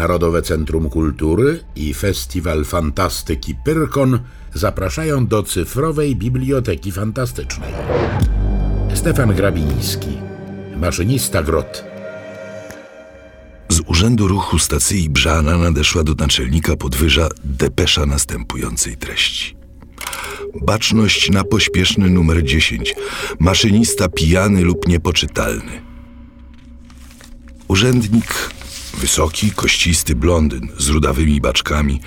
Narodowe Centrum Kultury i Festiwal Fantastyki Pyrkon zapraszają do cyfrowej Biblioteki Fantastycznej. Stefan Grabiński, maszynista grot. Z Urzędu Ruchu Stacji Brzana nadeszła do naczelnika podwyża depesza następującej treści. Baczność na pośpieszny numer 10. Maszynista pijany lub niepoczytalny. Urzędnik, wysoki, kościsty blondyn z rudawymi baczkami,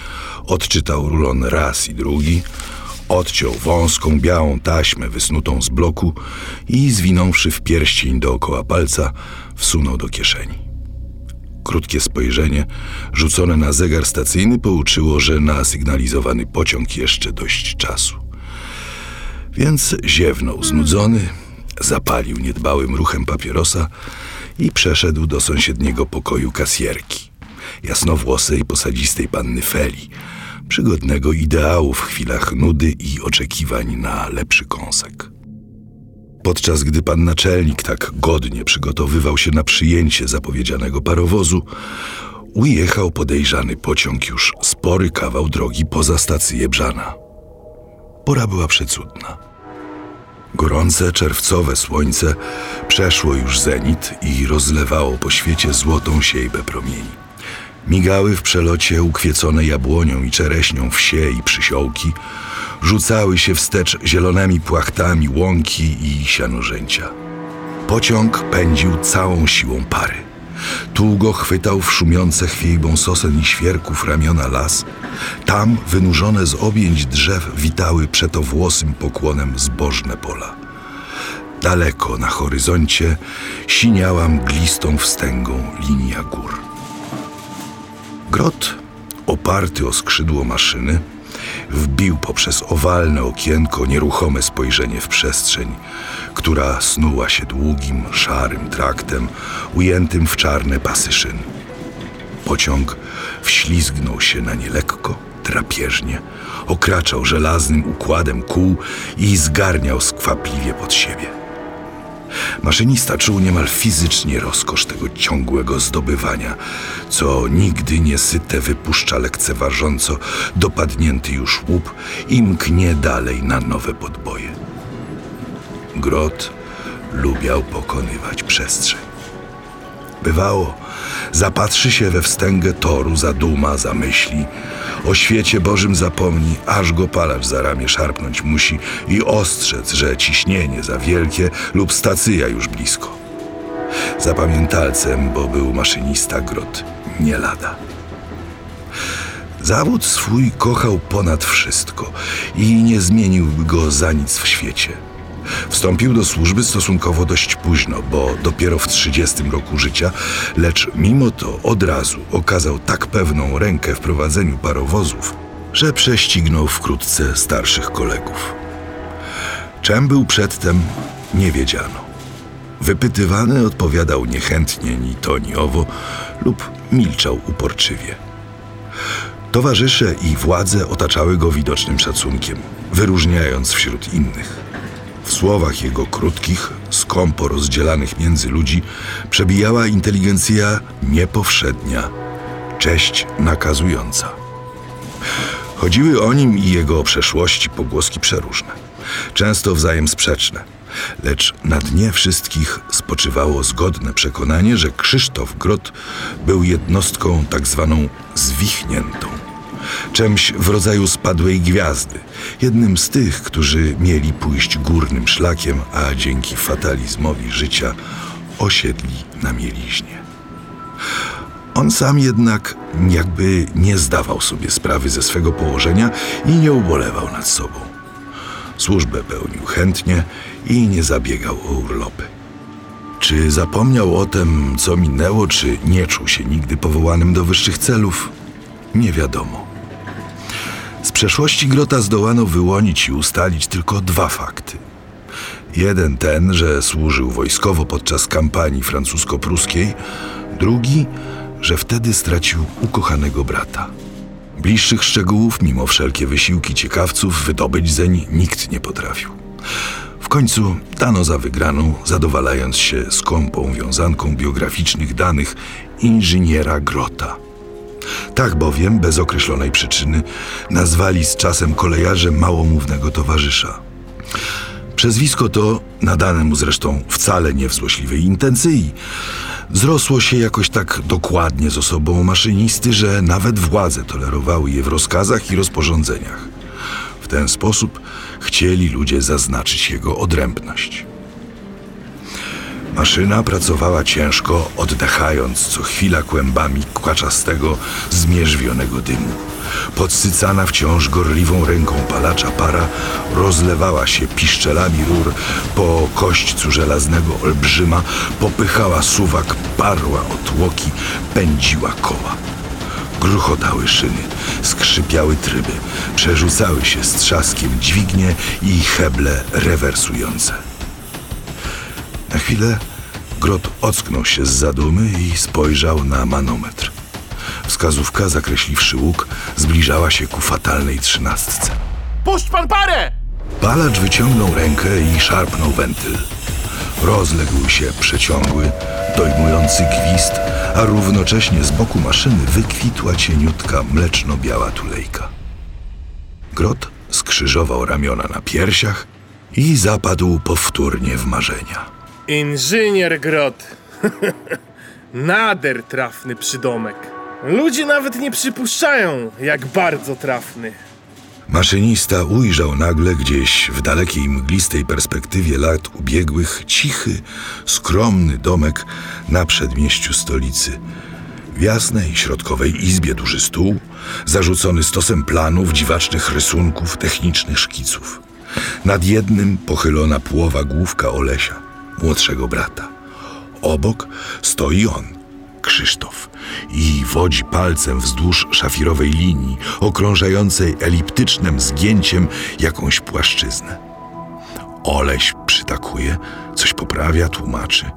odczytał rulon raz i drugi, odciął wąską białą taśmę wysnutą z bloku i zwinąwszy w pierścień dookoła palca, wsunął do kieszeni. Krótkie spojrzenie, rzucone na zegar stacyjny, pouczyło, że na sygnalizowany pociąg jeszcze dość czasu. Więc ziewnął znudzony, zapalił niedbałym ruchem papierosa i przeszedł do sąsiedniego pokoju kasjerki, jasnowłosej, posadzistej panny Feli, przygodnego ideału w chwilach nudy i oczekiwań na lepszy kąsek. Podczas gdy pan naczelnik tak godnie przygotowywał się na przyjęcie zapowiedzianego parowozu, ujechał podejrzany pociąg już spory kawał drogi poza stację Brzana. Pora była przecudna. Gorące, czerwcowe słońce przeszło już zenit i rozlewało po świecie złotą siejbę promieni. Migały w przelocie ukwiecone jabłonią i czereśnią wsie i przysiołki, rzucały się wstecz zielonymi płachtami łąki i sianorzęcia. Pociąg pędził całą siłą pary. Długo chwytał w szumiące chwiejbą sosen i świerków ramiona las. Tam, wynurzone z objęć drzew, witały przetowłosym pokłonem zbożne pola. Daleko na horyzoncie siniała mglistą wstęgą linia gór. Grot, oparty o skrzydło maszyny, wbił poprzez owalne okienko nieruchome spojrzenie w przestrzeń, która snuła się długim, szarym traktem, ujętym w czarne pasy szyn. Pociąg wślizgnął się na nie lekko, drapieżnie, okraczał żelaznym układem kół i zgarniał skwapliwie pod siebie. Maszynista czuł niemal fizycznie rozkosz tego ciągłego zdobywania, co nigdy niesyte wypuszcza lekceważąco dopadnięty już łup i mknie dalej na nowe podboje. Grot lubiał pokonywać przestrzeń. Bywało, zapatrzy się we wstęgę toru, zaduma, zamyśli, o świecie Bożym zapomni, aż go palacz za ramię szarpnąć musi i ostrzec, że ciśnienie za wielkie lub stacyja już blisko. Zapamiętalcem, bo był maszynista grot, nie lada. Zawód swój kochał ponad wszystko i nie zmieniłby go za nic w świecie. Wstąpił do służby stosunkowo dość późno, bo dopiero w 30 roku życia, lecz mimo to od razu okazał tak pewną rękę w prowadzeniu parowozów, że prześcignął wkrótce starszych kolegów. Czem był przedtem, nie wiedziano. Wypytywany odpowiadał niechętnie ni to, ni owo lub milczał uporczywie. Towarzysze i władze otaczały go widocznym szacunkiem, wyróżniając wśród innych. W słowach jego krótkich, skąpo rozdzielanych między ludzi, przebijała inteligencja niepowszednia, cześć nakazująca. Chodziły o nim i jego przeszłości pogłoski przeróżne, często wzajem sprzeczne, lecz na dnie wszystkich spoczywało zgodne przekonanie, że Krzysztof Grot był jednostką tak zwaną zwichniętą czymś w rodzaju spadłej gwiazdy, jednym z tych, którzy mieli pójść górnym szlakiem, a dzięki fatalizmowi życia osiedli na mieliźnie. On sam jednak jakby nie zdawał sobie sprawy ze swego położenia i nie ubolewał nad sobą. Służbę pełnił chętnie i nie zabiegał o urlopy. Czy zapomniał o tym, co minęło, czy nie czuł się nigdy powołanym do wyższych celów? Nie wiadomo. Przeszłości Grota zdołano wyłonić i ustalić tylko dwa fakty. Jeden ten, że służył wojskowo podczas kampanii francusko-pruskiej, drugi, że wtedy stracił ukochanego brata. Bliższych szczegółów, mimo wszelkie wysiłki ciekawców, wydobyć zeń nikt nie potrafił. W końcu dano za wygraną, zadowalając się skąpą wiązanką biograficznych danych inżyniera Grota. Tak bowiem, bez określonej przyczyny, nazwali z czasem kolejarze małomównego towarzysza. Przezwisko to, nadane mu zresztą wcale nie w złośliwej intencji, zrosło się jakoś tak dokładnie z osobą maszynisty, że nawet władze tolerowały je w rozkazach i rozporządzeniach. W ten sposób chcieli ludzie zaznaczyć jego odrębność. Maszyna pracowała ciężko, oddechając co chwila kłębami kłaczastego, zmierzwionego dymu. Podsycana wciąż gorliwą ręką palacza para rozlewała się piszczelami rur po kośćcu żelaznego olbrzyma, popychała suwak, parła otłoki, pędziła koła. Gruchotały szyny, skrzypiały tryby, przerzucały się z trzaskiem dźwignie i heble rewersujące. Na chwilę Grot ocknął się z zadumy i spojrzał na manometr. Wskazówka, zakreśliwszy łuk, zbliżała się ku fatalnej trzynastce. Puść pan parę! Palacz wyciągnął rękę i szarpnął wentyl. Rozległ się przeciągły, dojmujący gwizd, a równocześnie z boku maszyny wykwitła cieniutka mleczno-biała tulejka. Grot skrzyżował ramiona na piersiach i zapadł powtórnie w marzenia. Inżynier Grot. Nader trafny przydomek. Ludzie nawet nie przypuszczają, jak bardzo trafny. Maszynista ujrzał nagle gdzieś w dalekiej mglistej perspektywie lat ubiegłych cichy, skromny domek na przedmieściu stolicy. W jasnej, środkowej izbie duży stół, zarzucony stosem planów, dziwacznych rysunków, technicznych szkiców. Nad jednym pochylona połowa główka Olesia, młodszego brata. Obok stoi on, Krzysztof, i wodzi palcem wzdłuż szafirowej linii, okrążającej eliptycznym zgięciem jakąś płaszczyznę. Oleś przytakuje, coś poprawia, tłumaczy.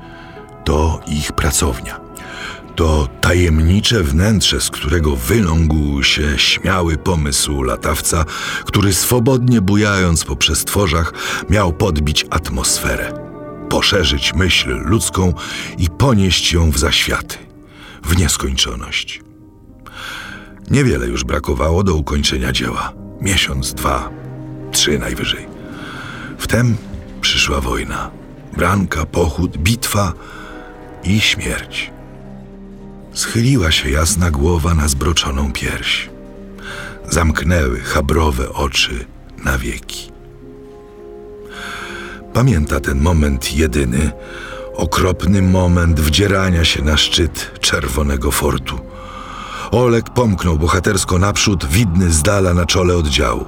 To ich pracownia. To tajemnicze wnętrze, z którego wylągł się śmiały pomysł latawca, który swobodnie bujając po przestworzach miał podbić atmosferę, poszerzyć myśl ludzką i ponieść ją w zaświaty w nieskończoność. Niewiele już brakowało do ukończenia dzieła. Miesiąc, dwa, trzy najwyżej. Wtem przyszła wojna. Branka, pochód, bitwa i śmierć. Schyliła się jasna głowa na zbroczoną pierś. Zamknęły chabrowe oczy na wieki. Pamięta ten moment jedyny, okropny moment wdzierania się na szczyt czerwonego fortu. Olek pomknął bohatersko naprzód, widny z dala na czole oddziału.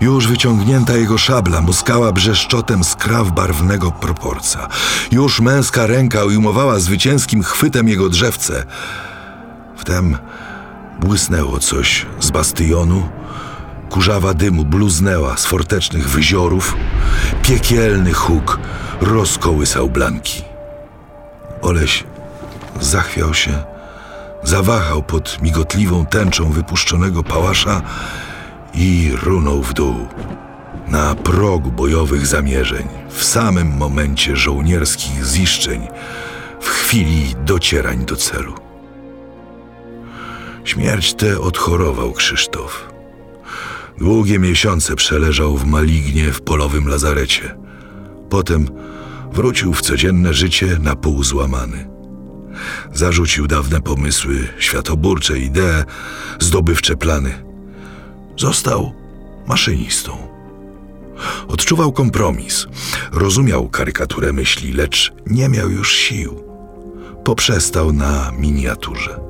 Już wyciągnięta jego szabla muskała brzeszczotem skraw barwnego proporca. Już męska ręka ujmowała zwycięskim chwytem jego drzewce. Wtem błysnęło coś z bastionu, kurzawa dymu bluznęła z fortecznych wyziorów, piekielny huk rozkołysał blanki. Oleś zachwiał się, zawahał pod migotliwą tęczą wypuszczonego pałasza i runął w dół. Na progu bojowych zamierzeń, w samym momencie żołnierskich ziszczeń, w chwili docierań do celu. Śmierć tę odchorował Krzysztof. Długie miesiące przeleżał w malignie w polowym lazarecie. Potem wrócił w codzienne życie na pół złamany. Zarzucił dawne pomysły, światoburcze idee, zdobywcze plany. Został maszynistą. Odczuwał kompromis, rozumiał karykaturę myśli, lecz nie miał już sił. Poprzestał na miniaturze.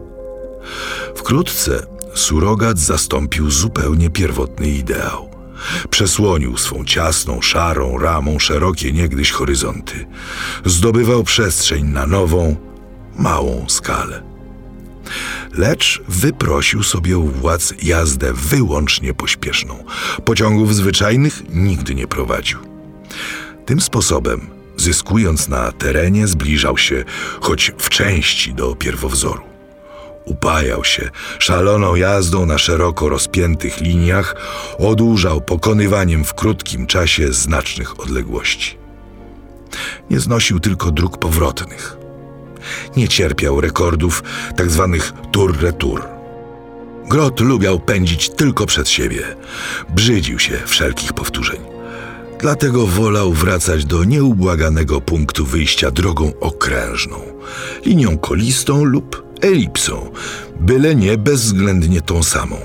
Wkrótce surogat zastąpił zupełnie pierwotny ideał. Przesłonił swą ciasną, szarą ramą szerokie niegdyś horyzonty. Zdobywał przestrzeń na nową, małą skalę. Lecz wyprosił sobie u władz jazdę wyłącznie pośpieszną. Pociągów zwyczajnych nigdy nie prowadził. Tym sposobem, zyskując na terenie, zbliżał się choć w części do pierwowzoru. Upajał się szaloną jazdą na szeroko rozpiętych liniach, odurzał pokonywaniem w krótkim czasie znacznych odległości. Nie znosił tylko dróg powrotnych. Nie cierpiał rekordów tak zwanych tour-retour. Grot lubiał pędzić tylko przed siebie. Brzydził się wszelkich powtórzeń. Dlatego wolał wracać do nieubłaganego punktu wyjścia drogą okrężną, linią kolistą lub elipsą, byle nie bezwzględnie tą samą.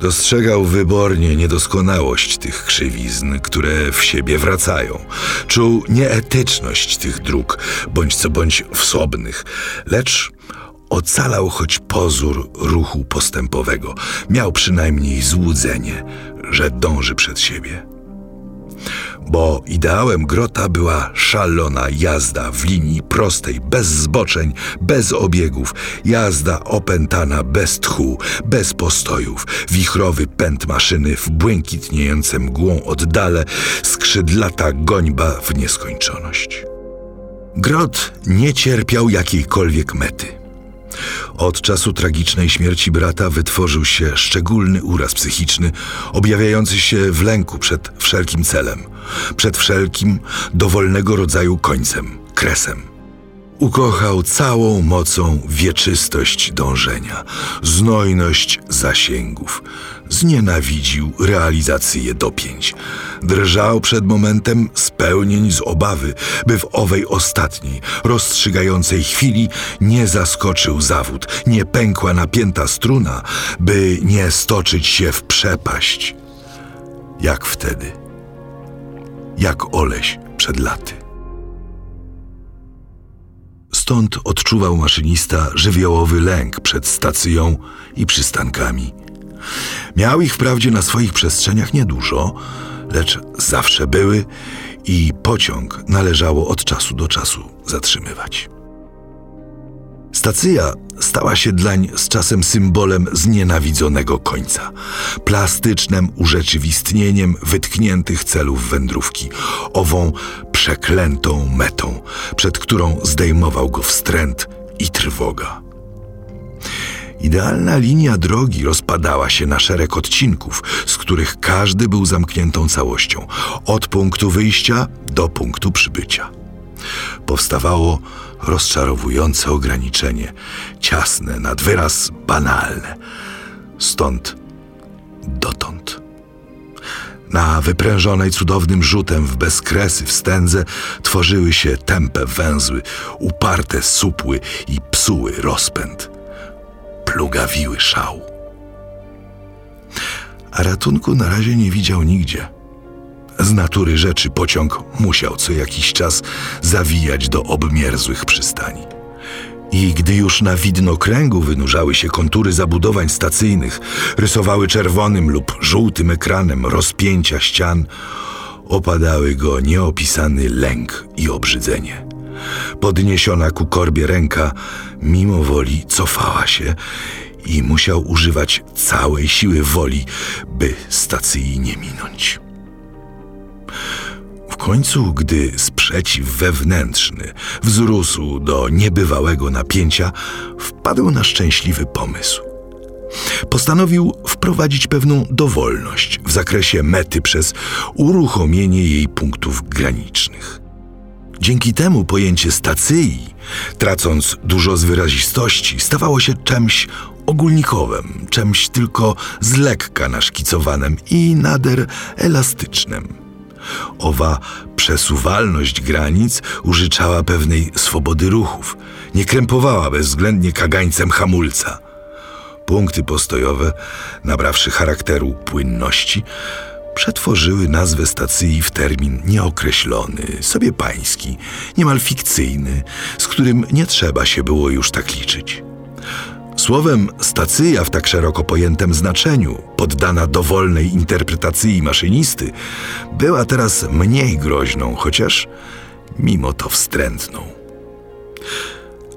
Dostrzegał wybornie niedoskonałość tych krzywizn, które w siebie wracają. Czuł nieetyczność tych dróg, bądź co bądź wsobnych, lecz ocalał choć pozór ruchu postępowego. Miał przynajmniej złudzenie, że dąży przed siebie bo ideałem grota była szalona jazda w linii prostej, bez zboczeń, bez obiegów, jazda opętana bez tchu, bez postojów, wichrowy pęd maszyny w błękitniejące mgłą oddale, skrzydlata gońba w nieskończoność. Grot nie cierpiał jakiejkolwiek mety. Od czasu tragicznej śmierci brata wytworzył się szczególny uraz psychiczny, objawiający się w lęku przed wszelkim celem, przed wszelkim dowolnego rodzaju końcem, kresem. Ukochał całą mocą wieczystość dążenia, znojność zasięgów. Znienawidził realizację dopięć. Drżał przed momentem spełnień z obawy, by w owej ostatniej, rozstrzygającej chwili nie zaskoczył zawód, nie pękła napięta struna, by nie stoczyć się w przepaść. Jak wtedy, jak Oleś przed laty. Stąd odczuwał maszynista żywiołowy lęk przed stacją i przystankami. Miał ich wprawdzie na swoich przestrzeniach niedużo, lecz zawsze były i pociąg należało od czasu do czasu zatrzymywać. Stacja stała się dlań z czasem symbolem znienawidzonego końca, plastycznym urzeczywistnieniem wytkniętych celów wędrówki, ową przeklętą metą, przed którą zdejmował go wstręt i trwoga. Idealna linia drogi rozpadała się na szereg odcinków, z których każdy był zamkniętą całością, od punktu wyjścia do punktu przybycia. Powstawało rozczarowujące ograniczenie, ciasne, nad wyraz banalne. Stąd dotąd. Na wyprężonej cudownym rzutem w bezkresy wstędze tworzyły się tępe węzły, uparte supły i psuły rozpęd. Plugawiły szał. A ratunku na razie nie widział nigdzie – z natury rzeczy pociąg musiał co jakiś czas zawijać do obmierzłych przystani. I gdy już na widnokręgu wynurzały się kontury zabudowań stacyjnych, rysowały czerwonym lub żółtym ekranem rozpięcia ścian, opadały go nieopisany lęk i obrzydzenie. Podniesiona ku korbie ręka mimo woli cofała się i musiał używać całej siły woli, by stacji nie minąć końcu, gdy sprzeciw wewnętrzny wzrósł do niebywałego napięcia, wpadł na szczęśliwy pomysł. Postanowił wprowadzić pewną dowolność w zakresie mety przez uruchomienie jej punktów granicznych. Dzięki temu pojęcie stacji, tracąc dużo z wyrazistości, stawało się czymś ogólnikowym, czymś tylko z lekka naszkicowanym i nader elastycznym. Owa przesuwalność granic użyczała pewnej swobody ruchów, nie krępowała bezwzględnie kagańcem hamulca. Punkty postojowe, nabrawszy charakteru płynności, przetworzyły nazwę stacji w termin nieokreślony, sobie pański, niemal fikcyjny, z którym nie trzeba się było już tak liczyć. Słowem stacyja w tak szeroko pojętym znaczeniu, poddana dowolnej interpretacji maszynisty, była teraz mniej groźną, chociaż mimo to wstrętną.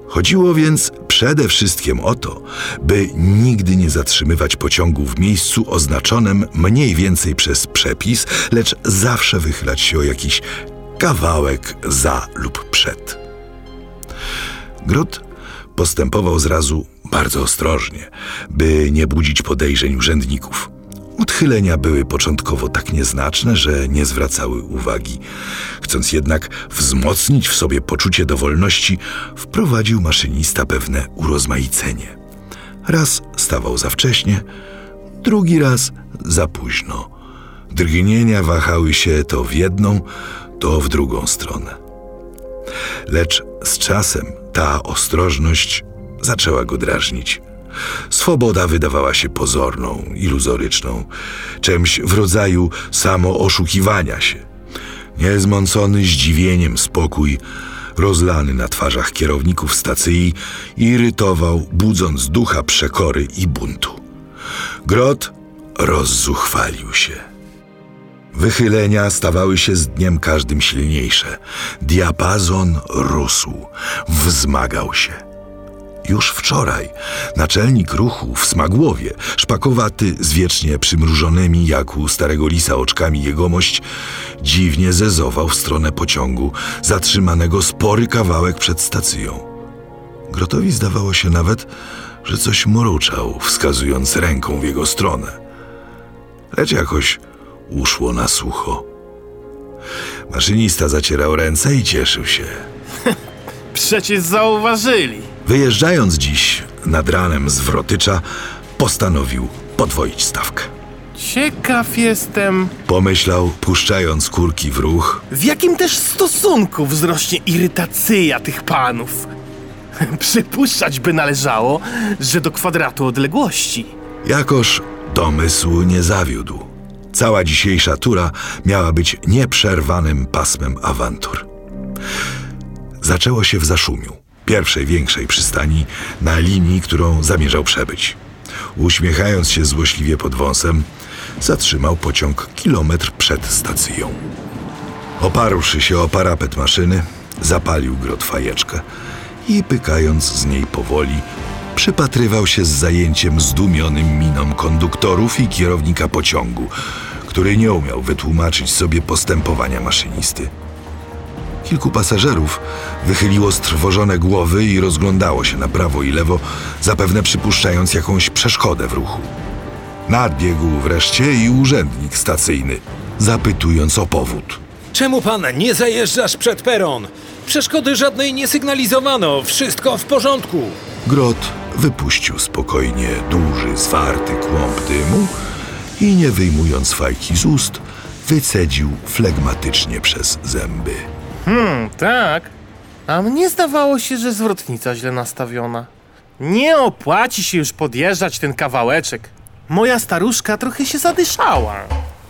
Chodziło więc przede wszystkim o to, by nigdy nie zatrzymywać pociągu w miejscu oznaczonym mniej więcej przez przepis, lecz zawsze wychylać się o jakiś kawałek za lub przed. Grot postępował zrazu bardzo ostrożnie, by nie budzić podejrzeń urzędników. Odchylenia były początkowo tak nieznaczne, że nie zwracały uwagi. Chcąc jednak wzmocnić w sobie poczucie dowolności, wprowadził maszynista pewne urozmaicenie. Raz stawał za wcześnie, drugi raz za późno. Drgnienia wahały się to w jedną, to w drugą stronę. Lecz z czasem ta ostrożność zaczęła go drażnić. Swoboda wydawała się pozorną, iluzoryczną, czymś w rodzaju samooszukiwania się. Niezmącony zdziwieniem spokój, rozlany na twarzach kierowników stacji, irytował, budząc ducha przekory i buntu. Grot rozzuchwalił się. Wychylenia stawały się z dniem każdym silniejsze. Diapazon rósł, wzmagał się. Już wczoraj naczelnik ruchu w Smagłowie, szpakowaty z wiecznie przymrużonymi jak u starego lisa oczkami jegomość, dziwnie zezował w stronę pociągu, zatrzymanego spory kawałek przed stacją. Grotowi zdawało się nawet, że coś mruczał, wskazując ręką w jego stronę. Lecz jakoś uszło na sucho. Maszynista zacierał ręce i cieszył się. Przecież zauważyli. Wyjeżdżając dziś nad ranem z Wrotycza, postanowił podwoić stawkę. Ciekaw jestem, Pomyślał, puszczając kurki w ruch. w jakim też stosunku wzrośnie irytacja tych panów. Przypuszczać by należało, że do kwadratu odległości. Jakoż domysł nie zawiódł. Cała dzisiejsza tura miała być nieprzerwanym pasmem awantur. Zaczęło się w Zaszumiu, pierwszej większej przystani na linii, którą zamierzał przebyć. Uśmiechając się złośliwie pod wąsem, zatrzymał pociąg kilometr przed stacją. Oparłszy się o parapet maszyny, zapalił grot fajeczkę i pykając z niej powoli, przypatrywał się z zajęciem zdumionym minom konduktorów i kierownika pociągu, który nie umiał wytłumaczyć sobie postępowania maszynisty. Kilku pasażerów wychyliło strwożone głowy i rozglądało się na prawo i lewo, zapewne przypuszczając jakąś przeszkodę w ruchu. Nadbiegł wreszcie i urzędnik stacyjny, zapytując o powód. Czemu pan nie zajeżdżasz przed peron? Przeszkody żadnej nie sygnalizowano, wszystko w porządku. Grot wypuścił spokojnie duży, zwarty kłąb dymu i nie wyjmując fajki z ust, wycedził flegmatycznie przez zęby. Hmm, tak. A mnie zdawało się, że zwrotnica źle nastawiona. Nie opłaci się już podjeżdżać ten kawałeczek. Moja staruszka trochę się zadyszała.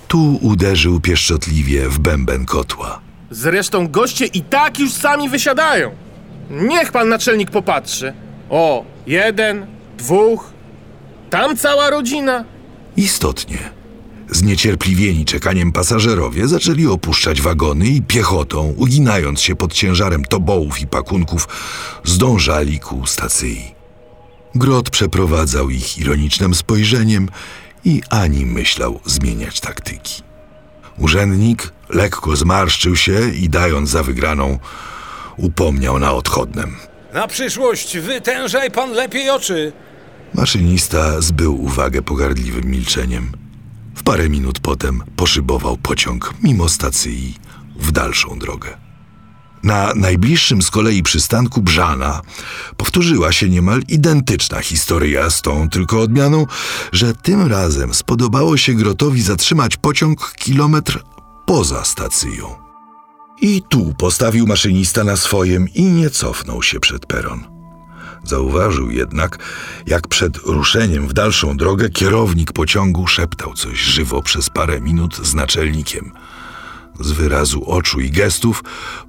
Tu uderzył pieszczotliwie w bęben kotła. Zresztą goście i tak już sami wysiadają. Niech pan naczelnik popatrzy. O, jeden, dwóch. Tam cała rodzina. Istotnie. Zniecierpliwieni czekaniem pasażerowie zaczęli opuszczać wagony i piechotą, uginając się pod ciężarem tobołów i pakunków, zdążali ku stacji. Grot przeprowadzał ich ironicznym spojrzeniem i ani myślał zmieniać taktyki. Urzędnik lekko zmarszczył się i dając za wygraną, upomniał na odchodnem. Na przyszłość wytężaj pan lepiej oczy. Maszynista zbył uwagę pogardliwym milczeniem. W parę minut potem poszybował pociąg mimo stacji w dalszą drogę. Na najbliższym z kolei przystanku Brzana powtórzyła się niemal identyczna historia z tą tylko odmianą, że tym razem spodobało się Grotowi zatrzymać pociąg kilometr poza stacją. I tu postawił maszynista na swojem i nie cofnął się przed peron. Zauważył jednak, jak przed ruszeniem w dalszą drogę kierownik pociągu szeptał coś żywo przez parę minut z naczelnikiem. Z wyrazu oczu i gestów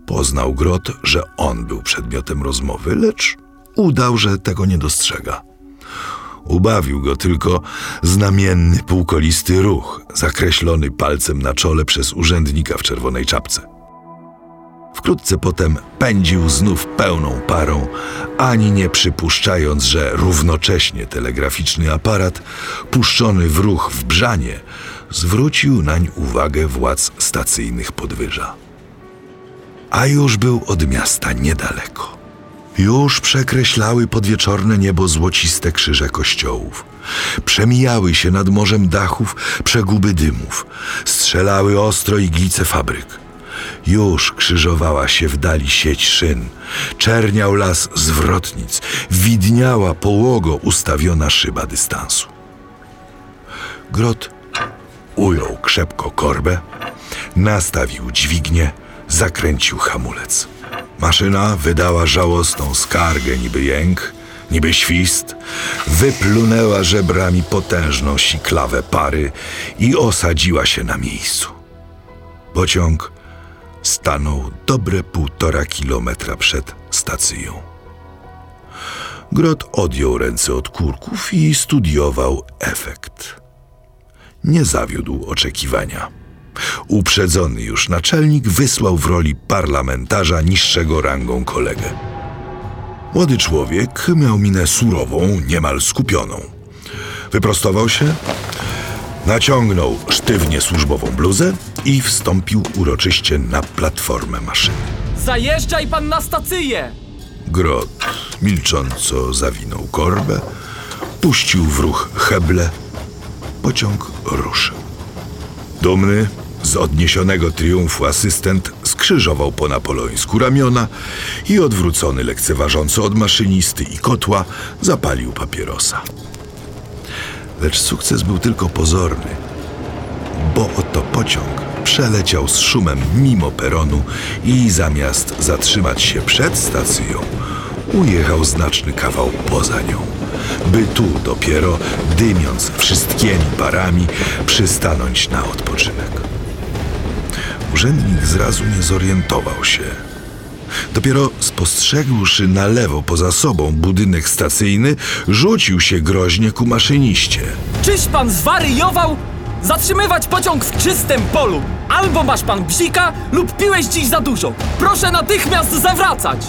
poznał Grot, że on był przedmiotem rozmowy, lecz udał, że tego nie dostrzega. Ubawił go tylko znamienny półkolisty ruch, zakreślony palcem na czole przez urzędnika w czerwonej czapce. Wkrótce potem pędził znów pełną parą, ani nie przypuszczając, że równocześnie telegraficzny aparat, puszczony w ruch w Brzanie, zwrócił nań uwagę władz stacyjnych podwyża. A już był od miasta niedaleko. Już przekreślały podwieczorne niebo złociste krzyże kościołów. Przemijały się nad morzem dachów przeguby dymów. Strzelały ostro iglice fabryk. Już krzyżowała się w dali sieć szyn. Czerniał las zwrotnic. Widniała połogo ustawiona szyba dystansu. Grot ujął krzepko korbę, nastawił dźwignię, zakręcił hamulec. Maszyna wydała żałosną skargę, niby jęk, niby świst, wyplunęła żebrami potężną siklawę pary i osadziła się na miejscu. Pociąg stanął dobre półtora kilometra przed stacją. Grot odjął ręce od kurków i studiował efekt. Nie zawiódł oczekiwania. Uprzedzony już naczelnik wysłał w roli parlamentarza niższego rangą kolegę. Młody człowiek miał minę surową, niemal skupioną. Wyprostował się, naciągnął sztywnie służbową bluzę i wstąpił uroczyście na platformę maszyny. Zajeżdżaj pan na stację! Grot milcząco zawinął korbę, puścił w ruch heble. Pociąg ruszył. Dumny z odniesionego triumfu asystent skrzyżował po napoleońsku ramiona i odwrócony lekceważąco od maszynisty i kotła zapalił papierosa. Lecz sukces był tylko pozorny, bo oto pociąg przeleciał z szumem mimo peronu i zamiast zatrzymać się przed stacją, ujechał znaczny kawał poza nią, by tu dopiero, dymiąc wszystkimi parami, przystanąć na odpoczynek. Urzędnik zrazu nie zorientował się. Dopiero spostrzegłszy na lewo poza sobą budynek stacyjny, rzucił się groźnie ku maszyniście. Czyś pan zwariował? Zatrzymywać pociąg w czystym polu! Albo masz pan bzika, lub piłeś dziś za dużo! Proszę natychmiast zawracać!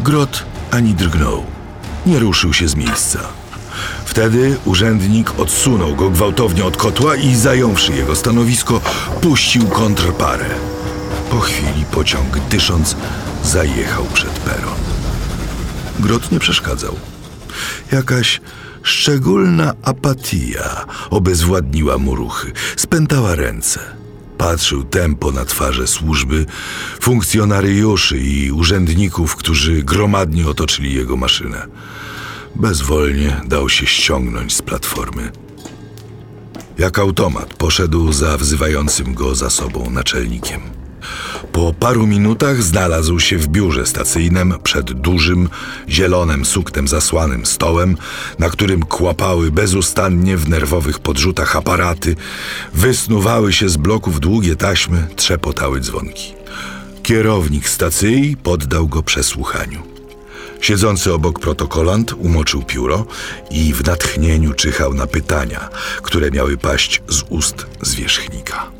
Grot ani drgnął. Nie ruszył się z miejsca. Wtedy urzędnik odsunął go gwałtownie od kotła i zająwszy jego stanowisko, puścił kontrparę. Po chwili pociąg, dysząc, zajechał przed peron. Grot nie przeszkadzał. Jakaś szczególna apatia obezwładniła mu ruchy, spętała ręce. Patrzył tempo na twarze służby, funkcjonariuszy i urzędników, którzy gromadnie otoczyli jego maszynę. Bezwolnie dał się ściągnąć z platformy. Jak automat poszedł za wzywającym go za sobą naczelnikiem. Po paru minutach znalazł się w biurze stacyjnym przed dużym, zielonym suknem zasłanym stołem, na którym kłapały bezustannie w nerwowych podrzutach aparaty, wysnuwały się z bloków długie taśmy, trzepotały dzwonki. Kierownik stacji poddał go przesłuchaniu. Siedzący obok protokolant umoczył pióro i w natchnieniu czyhał na pytania, które miały paść z ust zwierzchnika.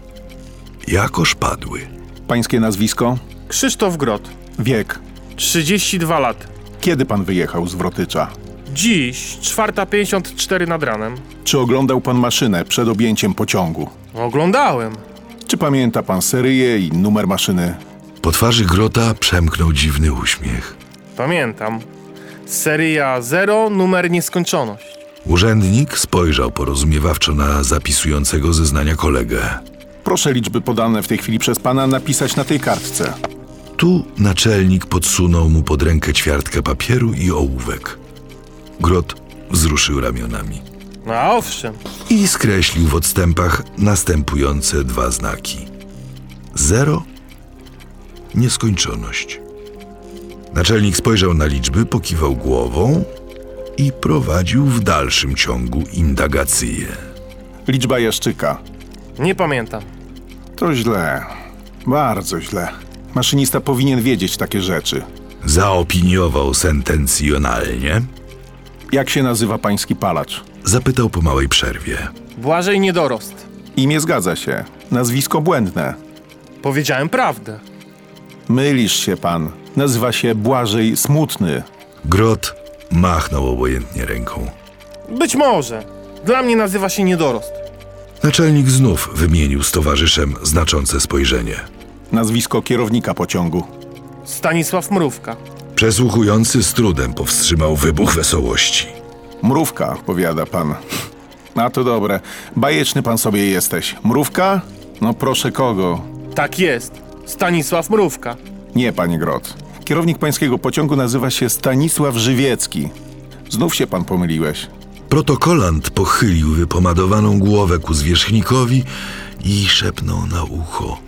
Jakoż padły. Pańskie nazwisko? Krzysztof Grot, Wiek. 32 lat. Kiedy pan wyjechał z Wrotycza? Dziś, 4.54 nad ranem. Czy oglądał pan maszynę przed objęciem pociągu? Oglądałem. Czy pamięta pan seryję i numer maszyny? Po twarzy Grota przemknął dziwny uśmiech. Pamiętam. Seria 0, numer nieskończoność. Urzędnik spojrzał porozumiewawczo na zapisującego zeznania kolegę. Proszę liczby podane w tej chwili przez pana napisać na tej kartce. Tu naczelnik podsunął mu pod rękę ćwiartkę papieru i ołówek. Grot wzruszył ramionami No a owszem. i skreślił w odstępach następujące dwa znaki. Zero, nieskończoność. Naczelnik spojrzał na liczby, pokiwał głową i prowadził w dalszym ciągu indagację. Liczba jaszczyka. Nie pamiętam. To źle. Bardzo źle. Maszynista powinien wiedzieć takie rzeczy. Zaopiniował sentencjonalnie. Jak się nazywa pański palacz? Zapytał po małej przerwie. Błażej Niedorost. Imię zgadza się. Nazwisko błędne. Powiedziałem prawdę. Mylisz się pan. Nazywa się Błażej Smutny. Grot machnął obojętnie ręką. Być może. Dla mnie nazywa się Niedorost. Naczelnik znów wymienił z towarzyszem znaczące spojrzenie. Nazwisko kierownika pociągu. Stanisław Mrówka. Przesłuchujący z trudem powstrzymał wybuch wesołości. Mrówka, powiada pan. A to dobre. Bajeczny pan sobie jesteś. Mrówka? No proszę kogo. Tak jest. Stanisław Mrówka. Nie, panie Grot. Kierownik pańskiego pociągu nazywa się Stanisław Żywiecki. Znów się pan pomyliłeś. Protokolant pochylił wypomadowaną głowę ku zwierzchnikowi i szepnął na ucho.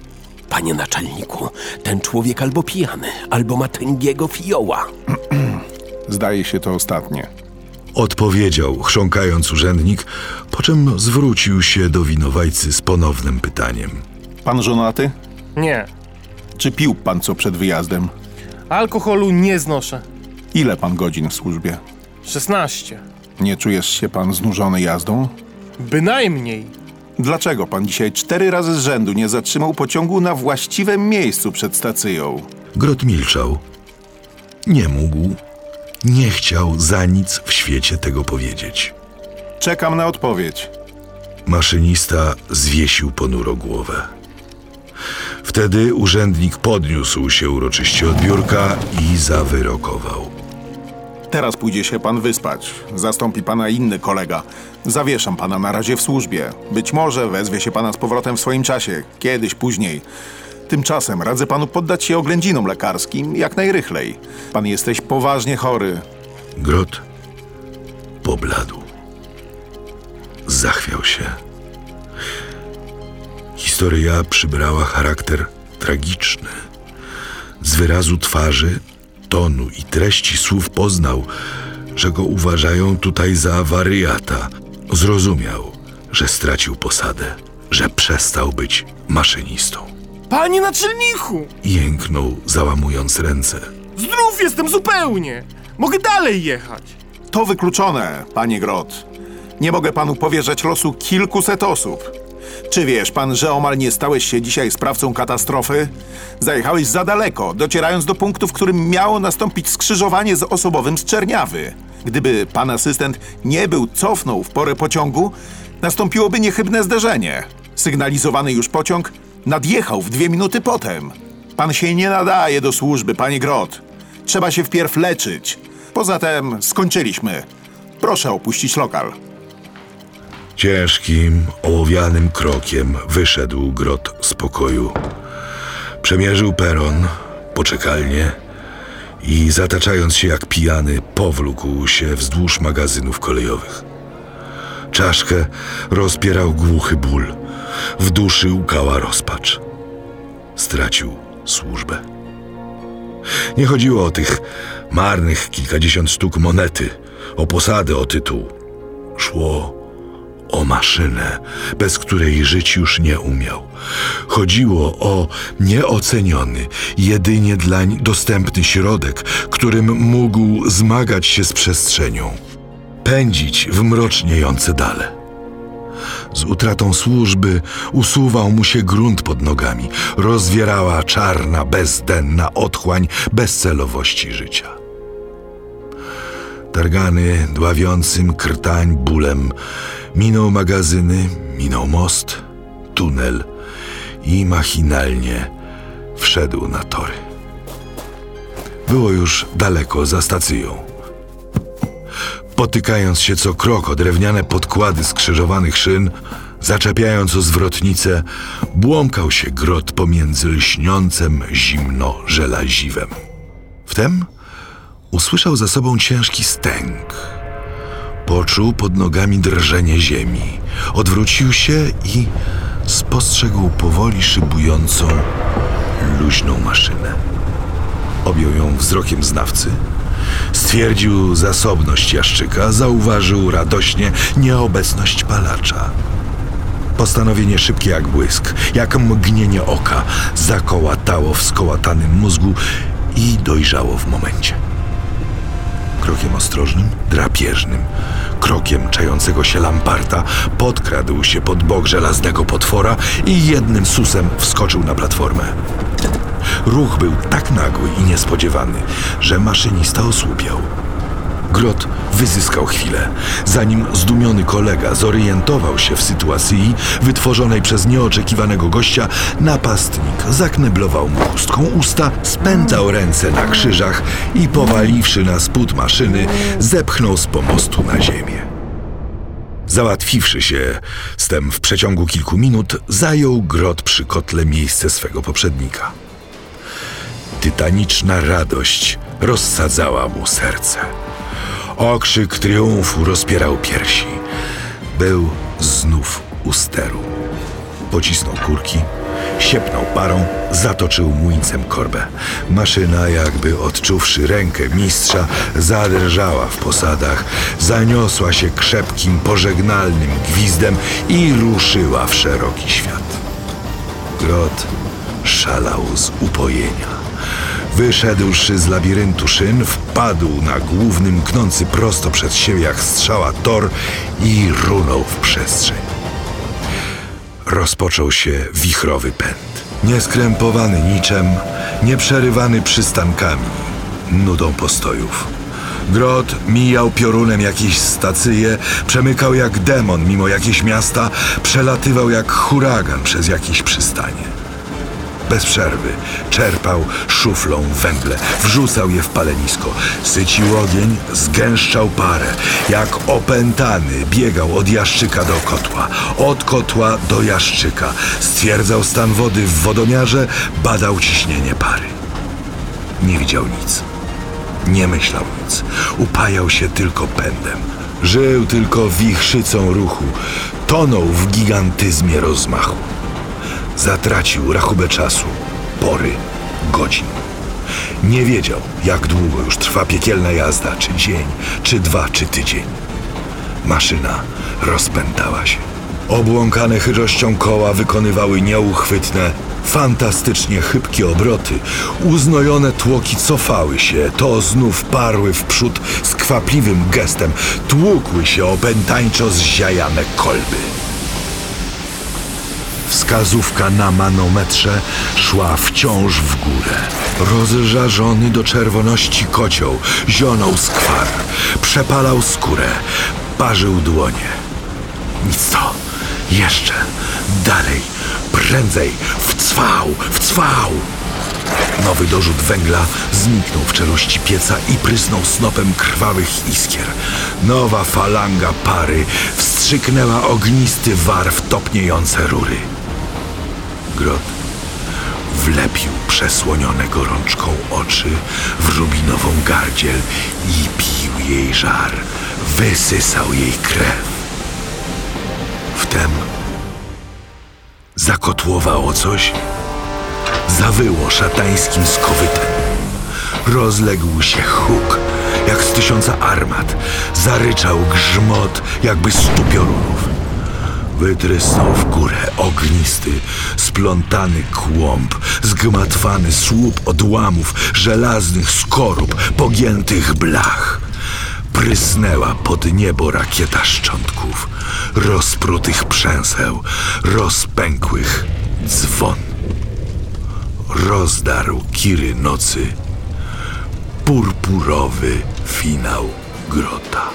Panie naczelniku, ten człowiek albo pijany, albo ma tęgiego fioła. Zdaje się to ostatnie. Odpowiedział, chrząkając urzędnik, po czym zwrócił się do winowajcy z ponownym pytaniem. Pan żonaty? Nie. Czy pił pan co przed wyjazdem? Alkoholu nie znoszę. Ile pan godzin w służbie? 16. Nie czujesz się pan znużony jazdą? Bynajmniej. Dlaczego pan dzisiaj cztery razy z rzędu nie zatrzymał pociągu na właściwym miejscu przed stacją? Grot milczał. Nie mógł, nie chciał za nic w świecie tego powiedzieć. Czekam na odpowiedź. Maszynista zwiesił ponuro głowę. Wtedy urzędnik podniósł się uroczyście od biurka i zawyrokował. Teraz pójdzie się pan wyspać. Zastąpi pana inny kolega. Zawieszam pana na razie w służbie. Być może wezwie się pana z powrotem w swoim czasie, kiedyś później. Tymczasem radzę panu poddać się oględzinom lekarskim jak najrychlej. Pan jesteś poważnie chory. Grot pobladł. Zachwiał się. Historia przybrała charakter tragiczny. Z wyrazu twarzy, tonu i treści słów poznał, że go uważają tutaj za wariata. Zrozumiał, że stracił posadę, że przestał być maszynistą. Panie naczelniku! Jęknął, załamując ręce. Zdrów jestem zupełnie! Mogę dalej jechać. To wykluczone, panie Grot. Nie mogę panu powierzać losu kilkuset osób. Czy wiesz pan, że omal nie stałeś się dzisiaj sprawcą katastrofy? Zajechałeś za daleko, docierając do punktu, w którym miało nastąpić skrzyżowanie z osobowym z Czerniawy. Gdyby pan asystent nie był cofnął w porę pociągu, nastąpiłoby niechybne zderzenie. Sygnalizowany już pociąg nadjechał w dwie minuty potem. Pan się nie nadaje do służby, panie Grot. Trzeba się wpierw leczyć. Poza tym skończyliśmy. Proszę opuścić lokal. Ciężkim, ołowianym krokiem wyszedł grot z pokoju. Przemierzył peron, poczekalnie i zataczając się jak pijany, powlókł się wzdłuż magazynów kolejowych. Czaszkę rozpierał głuchy ból. W duszy łkała rozpacz. Stracił służbę. Nie chodziło o tych marnych kilkadziesiąt sztuk monety, o posadę, o tytuł. Szło o maszynę, bez której żyć już nie umiał. Chodziło o nieoceniony, jedynie dlań dostępny środek, którym mógł zmagać się z przestrzenią, pędzić w mroczniejące dale. Z utratą służby usuwał mu się grunt pod nogami, rozwierała czarna, bezdenna otchłań bezcelowości życia. Targany dławiącym krtań bólem minął magazyny, minął most, tunel i machinalnie wszedł na tory. Było już daleko za stacją. Potykając się co krok o drewniane podkłady skrzyżowanych szyn, zaczepiając o zwrotnicę, błąkał się grot pomiędzy lśniącem zimno żelaziwem. Wtem usłyszał za sobą ciężki stęk. Poczuł pod nogami drżenie ziemi. Odwrócił się i spostrzegł powoli szybującą, luźną maszynę. Objął ją wzrokiem znawcy. Stwierdził zasobność jaszczyka, zauważył radośnie nieobecność palacza. Postanowienie szybkie jak błysk, jak mgnienie oka, zakołatało w skołatanym mózgu i dojrzało w momencie. Krokiem ostrożnym, drapieżnym, krokiem czającego się lamparta podkradł się pod bok żelaznego potwora i jednym susem wskoczył na platformę. Ruch był tak nagły i niespodziewany, że maszynista osłupiał. Grot wyzyskał chwilę, zanim zdumiony kolega zorientował się w sytuacji wytworzonej przez nieoczekiwanego gościa, napastnik zakneblował mu chustką usta, spętał ręce na krzyżach i powaliwszy na spód maszyny, zepchnął z pomostu na ziemię. Załatwiwszy się z tem w przeciągu kilku minut, zajął Grot przy kotle miejsce swego poprzednika. tytaniczna radość rozsadzała mu serce. Okrzyk triumfu rozpierał piersi. Był znów u steru. Pocisnął kurki, siepnął parą, zatoczył młyńcem korbę. Maszyna, jakby odczuwszy rękę mistrza, zadrżała w posadach, zaniosła się krzepkim, pożegnalnym gwizdem i ruszyła w szeroki świat. Grot szalał z upojenia. Wyszedłszy z labiryntu szyn, wpadł na główny, mknący prosto przed siebie jak strzała tor i runął w przestrzeń. Rozpoczął się wichrowy pęd. Nieskrępowany niczem, nieprzerywany przystankami, nudą postojów. Grot mijał piorunem jakieś stacyje, przemykał jak demon mimo jakieś miasta, przelatywał jak huragan przez jakieś przystanie bez przerwy. Czerpał szuflą węgle, wrzucał je w palenisko. Sycił ogień, zgęszczał parę. Jak opętany biegał od jaszczyka do kotła, od kotła do jaszczyka. Stwierdzał stan wody w wodomiarze, badał ciśnienie pary. Nie widział nic. Nie myślał nic. Upajał się tylko pędem. Żył tylko wichrzycą ruchu. Tonął w gigantyzmie rozmachu. Zatracił rachubę czasu, pory, godzin. Nie wiedział, jak długo już trwa piekielna jazda, czy dzień, czy dwa, czy tydzień. Maszyna rozpętała się. Obłąkane chyrością koła wykonywały nieuchwytne, fantastycznie chybkie obroty. Uznojone tłoki cofały się, to znów parły w przód z kwapliwym gestem, tłukły się opętańczo zziajane kolby. Wskazówka na manometrze szła wciąż w górę. Rozżarzony do czerwoności kocioł zionął skwar, przepalał skórę, parzył dłonie. Nic to. Jeszcze. Dalej. Prędzej. W cwał. W cwał. Nowy dorzut węgla zniknął w czeluści pieca i prysnął snopem krwawych iskier. Nowa falanga pary wstrzyknęła ognisty war w topniejące rury. Grot wlepił przesłonione gorączką oczy w rubinową gardziel i pił jej żar. Wysysał jej krew. Wtem zakotłowało coś, zawyło szatańskim skowytem. Rozległ się huk, jak z tysiąca armat. Zaryczał grzmot, jakby stu piorunów. Wytrysnął w górę ognisty, splątany kłąb, zgmatwany słup odłamów, żelaznych skorup, pogiętych blach. Prysnęła pod niebo rakieta szczątków, rozprutych przęseł, rozpękłych dzwon. Rozdarł kiry nocy purpurowy finał grota.